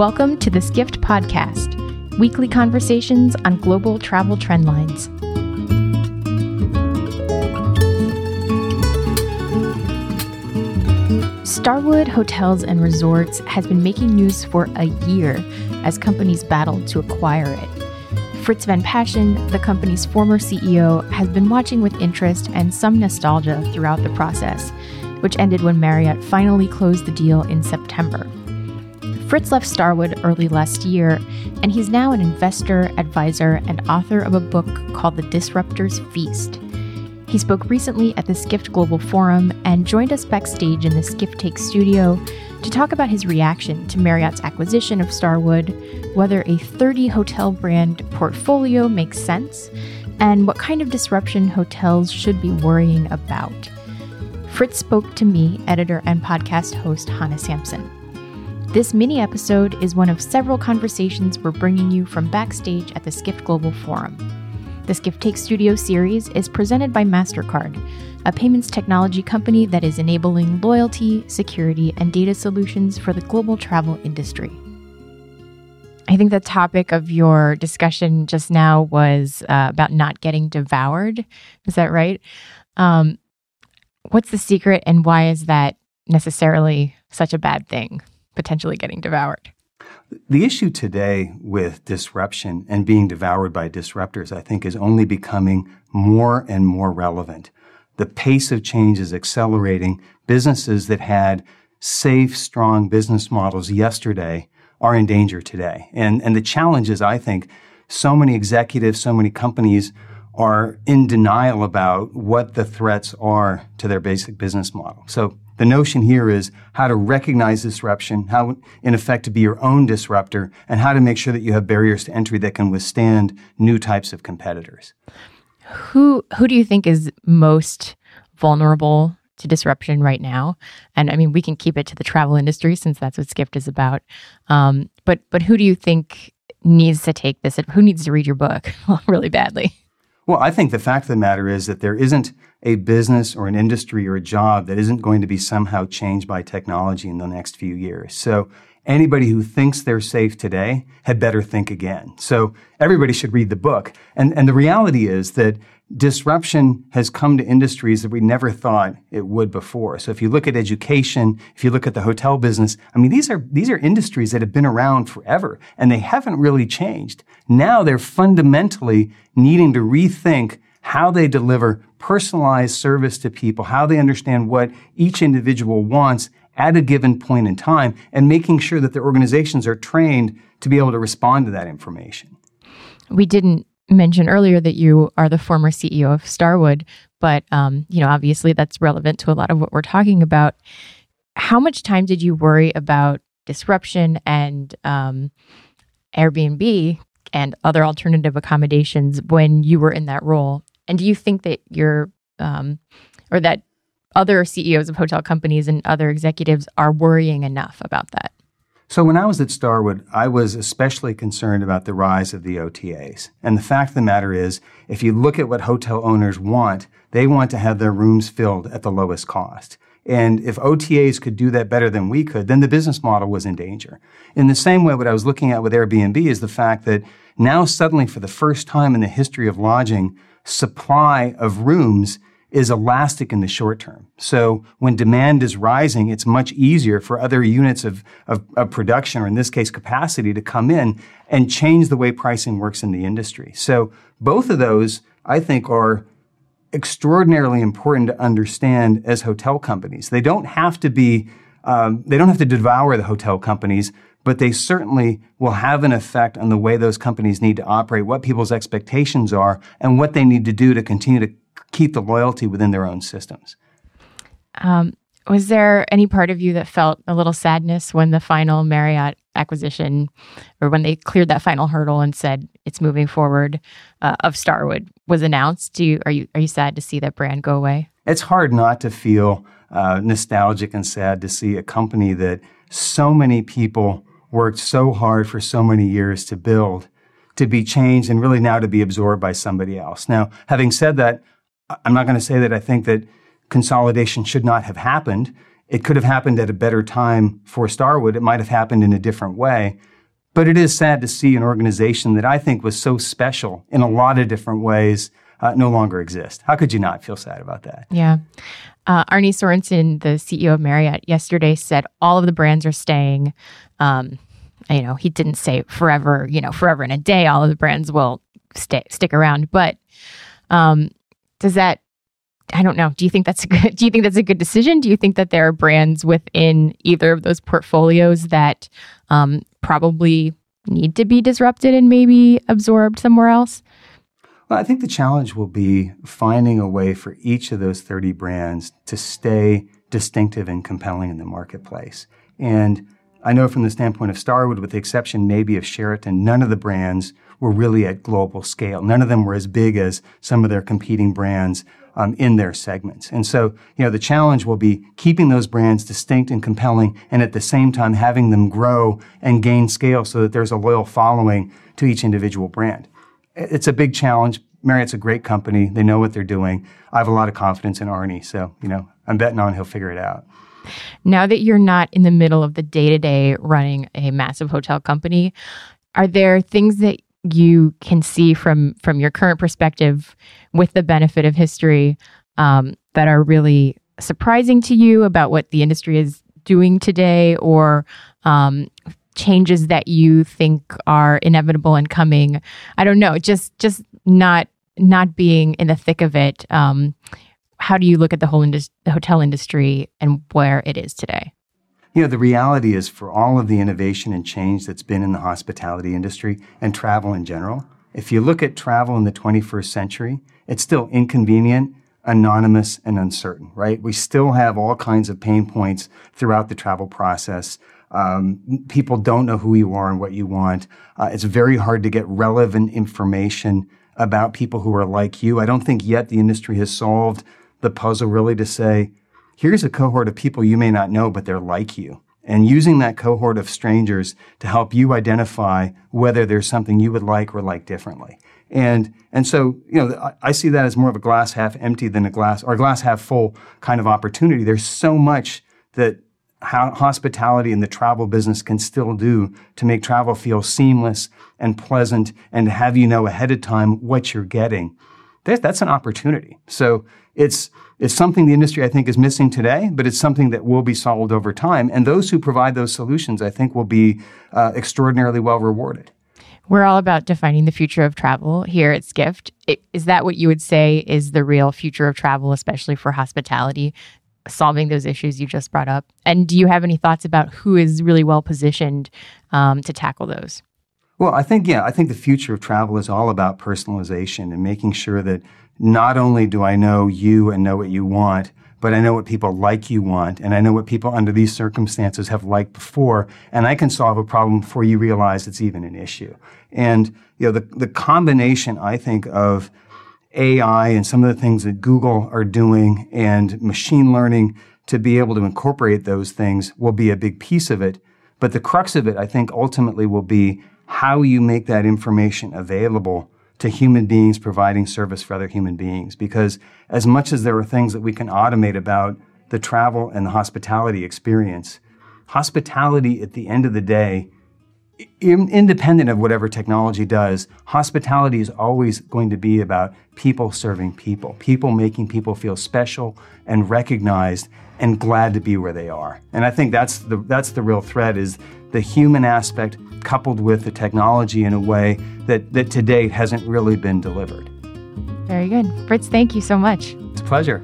Welcome to the Skift Podcast, weekly conversations on global travel trendlines. Starwood Hotels and Resorts has been making news for a year as companies battle to acquire it. Frits van Paasschen, the company's former CEO, has been watching with interest and some nostalgia throughout the process, which ended when Marriott finally closed the deal in September. Frits left Starwood early last year, and he's now an investor, advisor, and author of a book called The Disruptor's Feast. He spoke recently at the Skift Global Forum and joined us backstage in the Skift Take studio to talk about his reaction to Marriott's acquisition of Starwood, whether a 30 hotel brand portfolio makes sense, and what kind of disruption hotels should be worrying about. Frits spoke to me, editor and podcast host Hannah Sampson. This mini episode is one of several conversations we're bringing you from backstage at the Skift Global Forum. The Skift Take Studio series is presented by MasterCard, a payments technology company that is enabling loyalty, security, and data solutions for the global travel industry. I think the topic of your discussion just now was uh, about not getting devoured. Is that right? Um, what's the secret, and why is that necessarily such a bad thing? Potentially getting devoured. The issue today with disruption and being devoured by disruptors, I think, is only becoming more and more relevant. The pace of change is accelerating. Businesses that had safe, strong business models yesterday are in danger today. And, and the challenge is, I think, so many executives, so many companies are in denial about what the threats are to their basic business model. So the notion here is how to recognize disruption, how, in effect, to be your own disruptor, and how to make sure that you have barriers to entry that can withstand new types of competitors. Who who do you think is most vulnerable to disruption right now? And I mean, we can keep it to the travel industry since that's what Skift is about. Um, but but who do you think needs to take this? Who needs to read your book really badly? Well, I think the fact of the matter is that there isn't a business or an industry or a job that isn't going to be somehow changed by technology in the next few years. So anybody who thinks they're safe today had better think again. So everybody should read the book. And, and the reality is that disruption has come to industries that we never thought it would before. So if you look at education, if you look at the hotel business, I mean, these are, these are industries that have been around forever and they haven't really changed. Now they're fundamentally needing to rethink how they deliver personalized service to people, how they understand what each individual wants at a given point in time, and making sure that their organizations are trained to be able to respond to that information. We didn't mention earlier that you are the former CEO of Starwood, but um, you know, obviously that's relevant to a lot of what we're talking about. How much time did you worry about disruption and um, Airbnb and other alternative accommodations when you were in that role? And do you think that you're, um, or that other CEOs of hotel companies and other executives are worrying enough about that? So when I was at Starwood, I was especially concerned about the rise of the OTAs. And the fact of the matter is, if you look at what hotel owners want, they want to have their rooms filled at the lowest cost. And if OTAs could do that better than we could, then the business model was in danger. In the same way, what I was looking at with Airbnb is the fact that now suddenly for the first time in the history of lodging, supply of rooms is elastic in the short term. So when demand is rising, it's much easier for other units of, of, of, production, or in this case, capacity, to come in and change the way pricing works in the industry. So both of those, I think, are extraordinarily important to understand as hotel companies. They don't have to be, um, they don't have to devour the hotel companies, but they certainly will have an effect on the way those companies need to operate, what people's expectations are, and what they need to do to continue to keep the loyalty within their own systems. Um, was there any part of you that felt a little sadness when the final Marriott acquisition, or when they cleared that final hurdle and said it's moving forward uh, of Starwood was announced? Do you are you are you sad to see that brand go away? It's hard not to feel uh, nostalgic and sad to see a company that so many people worked so hard for so many years to build to be changed and really now to be absorbed by somebody else. Now, having said that, I'm not going to say that I think that consolidation should not have happened. It could have happened at a better time for Starwood. It might have happened in a different way. But it is sad to see an organization that I think was so special in a lot of different ways uh, no longer exist. How could you not feel sad about that? Yeah. Uh, Arne Sorenson, the CEO of Marriott, yesterday said all of the brands are staying. Um, you know, he didn't say forever, you know, forever in a day, all of the brands will stay, stick around. But um, does that I don't know. Do you think that's a good do you think that's a good decision? Do you think that there are brands within either of those portfolios that um, probably need to be disrupted and maybe absorbed somewhere else? I think the challenge will be finding a way for each of those 30 brands to stay distinctive and compelling in the marketplace. And I know from the standpoint of Starwood, with the exception maybe of Sheraton, none of the brands were really at global scale. None of them were as big as some of their competing brands um, in their segments. And so, you know, the challenge will be keeping those brands distinct and compelling and at the same time having them grow and gain scale so that there's a loyal following to each individual brand. It's a big challenge. Marriott's a great company. They know what they're doing. I have a lot of confidence in Arne. So, you know, I'm betting on he'll figure it out. Now that you're not in the middle of the day to day running a massive hotel company, are there things that you can see from from your current perspective with the benefit of history um, that are really surprising to you about what the industry is doing today or um, changes that you think are inevitable and coming i don't know just just not not being in the thick of it um, how do you look at the whole indus- the hotel industry and where it is today you know, the reality is for all of the innovation and change that's been in the hospitality industry and travel in general, if you look at travel in the 21st century, it's still inconvenient, anonymous, and uncertain, right? We still have all kinds of pain points throughout the travel process. Um, people don't know who you are and what you want. Uh, it's very hard to get relevant information about people who are like you. I don't think yet the industry has solved the puzzle really to say, here's a cohort of people you may not know, but they're like you. And using that cohort of strangers to help you identify whether there's something you would like or like differently. And, and so, you know, I, I see that as more of a glass half empty than a glass, or glass half full kind of opportunity. There's so much that how hospitality and the travel business can still do to make travel feel seamless and pleasant and have you know ahead of time what you're getting. that's an opportunity. So it's, it's something the industry, I think, is missing today, but it's something that will be solved over time. And those who provide those solutions, I think, will be uh, extraordinarily well rewarded. We're all about defining the future of travel here at Skift. Is that what you would say is the real future of travel, especially for hospitality, solving those issues you just brought up? And do you have any thoughts about who is really well positioned um, to tackle those? Well, I think, yeah, I think the future of travel is all about personalization and making sure that not only do I know you and know what you want, but I know what people like you want, and I know what people under these circumstances have liked before, and I can solve a problem before you realize it's even an issue. And you know, the the combination, I think, of AI and some of the things that Google are doing and machine learning to be able to incorporate those things will be a big piece of it. But the crux of it, I think, ultimately will be how you make that information available to human beings providing service for other human beings. Because as much as there are things that we can automate about the travel and the hospitality experience, hospitality at the end of the day, independent of whatever technology does, hospitality is always going to be about people serving people, people making people feel special and recognized and glad to be where they are. And I think that's the that's the real thread is the human aspect coupled with the technology in a way that, that to date hasn't really been delivered. Very good. Frits, thank you so much. It's a pleasure.